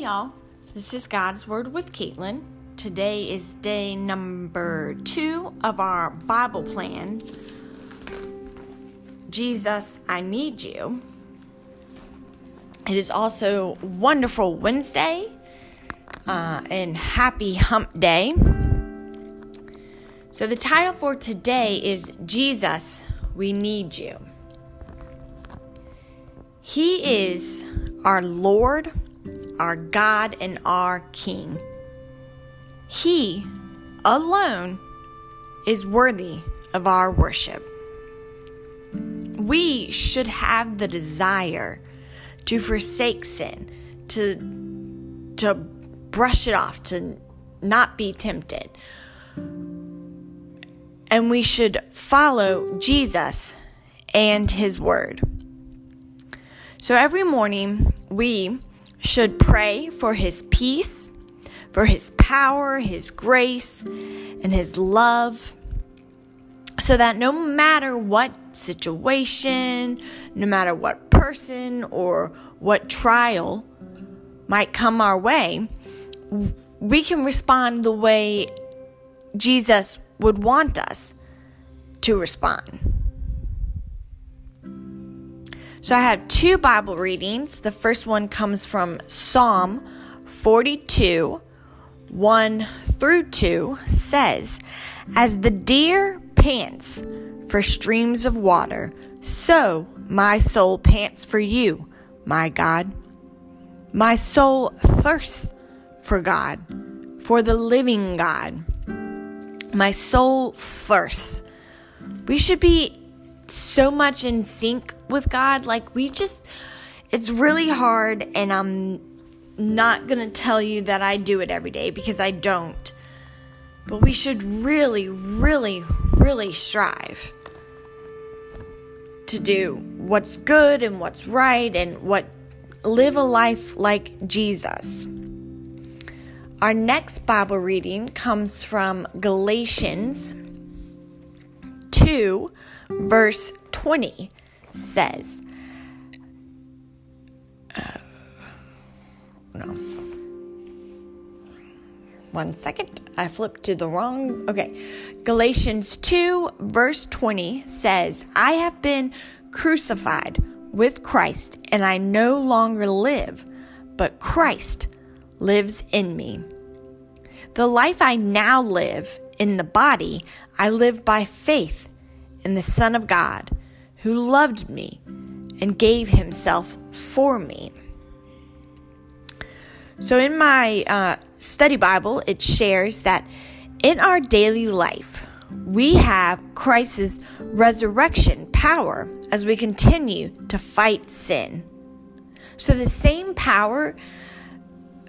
Y'all, this is God's Word with Caitlin. Today is day number two of our Bible plan. Jesus, I need you. It is also Wonderful Wednesday uh, and Happy Hump Day. So, the title for today is Jesus, We Need You. He is our Lord our God and our King. He alone is worthy of our worship. We should have the desire to forsake sin, to, to brush it off, to not be tempted. And we should follow Jesus and his word. So every morning we should pray for his peace, for his power, his grace, and his love, so that no matter what situation, no matter what person or what trial might come our way, we can respond the way Jesus would want us to respond. So I have two Bible readings. The first one comes from Psalm 42, 1 through 2 says, As the deer pants for streams of water, so my soul pants for you, my God. My soul thirsts for God, for the living God. My soul thirsts. We should be so much in sync with God. Like, we just, it's really hard, and I'm not going to tell you that I do it every day because I don't. But we should really, really, really strive to do what's good and what's right and what live a life like Jesus. Our next Bible reading comes from Galatians 2 verse 20 says, uh, no. One second. I flipped to the wrong. Okay. Galatians 2, verse 20 says, I have been crucified with Christ, and I no longer live, but Christ lives in me. The life I now live in the body, I live by faith in the Son of God, who loved me and gave himself for me. So, in my uh, study Bible, it shares that in our daily life, we have Christ's resurrection power as we continue to fight sin. So, the same power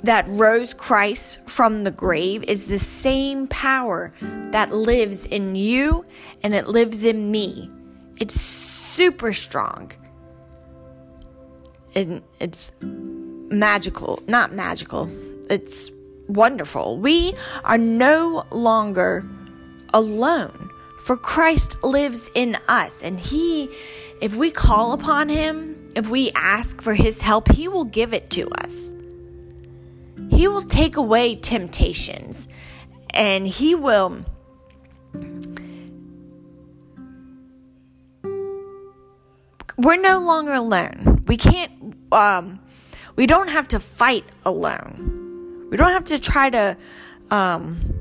that rose Christ from the grave is the same power that lives in you and it lives in me. It's super strong. And it's magical, not magical. It's wonderful. We are no longer alone, for Christ lives in us and he if we call upon him, if we ask for his help, he will give it to us. He will take away temptations and He will. We're no longer alone. We can't, um, we don't have to fight alone. We don't have to try to, um,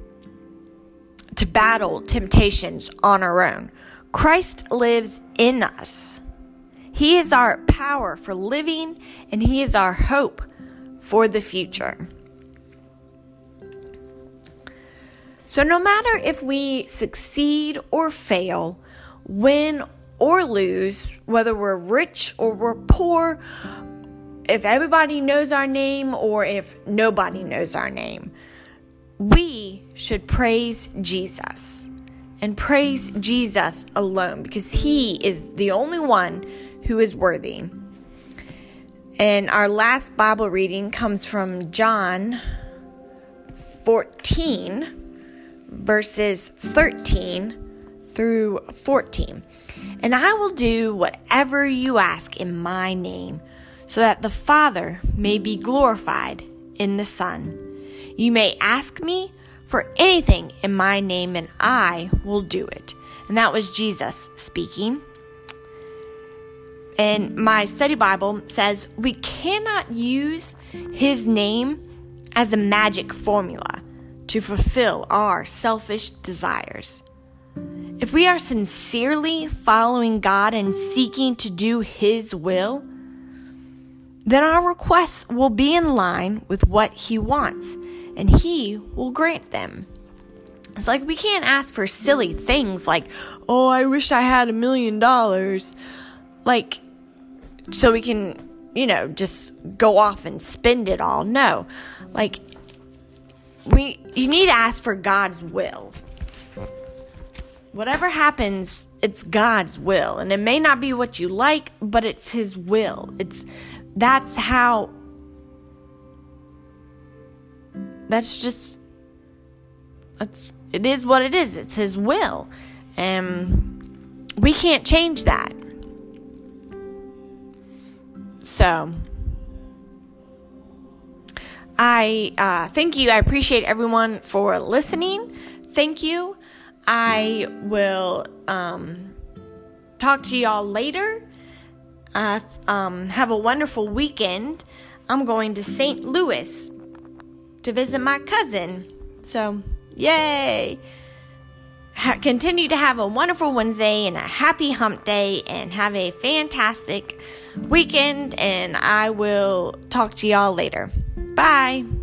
to battle temptations on our own. Christ lives in us. He is our power for living and He is our hope for the future. So, no matter if we succeed or fail, win or lose, whether we're rich or we're poor, if everybody knows our name or if nobody knows our name, we should praise Jesus and praise Jesus alone because he is the only one who is worthy. And our last Bible reading comes from John 14 verses 13 through 14. And I will do whatever you ask in my name, so that the Father may be glorified in the Son. You may ask me for anything in my name, and I will do it. And that was Jesus speaking. And my study Bible says we cannot use his name as a magic formula to fulfill our selfish desires. If we are sincerely following God and seeking to do His will, then our requests will be in line with what He wants, and He will grant them. It's like we can't ask for silly things like, oh, I wish I had a million dollars. Like, so we can, you know, just go off and spend it all. No. Like, we, you need to ask for God's will whatever happens, it's God's will. And it may not be what you like, but it's his will. It's that's how that's just it's it is what it is. It's his will. And we can't change that. So I uh, thank you. I appreciate everyone for listening. Thank you. I will um, talk to y'all later. Uh, um, have a wonderful weekend. I'm going to St. Louis to visit my cousin. So, yay! Ha- continue to have a wonderful Wednesday and a happy hump day and have a fantastic weekend. And I will talk to y'all later. Bye.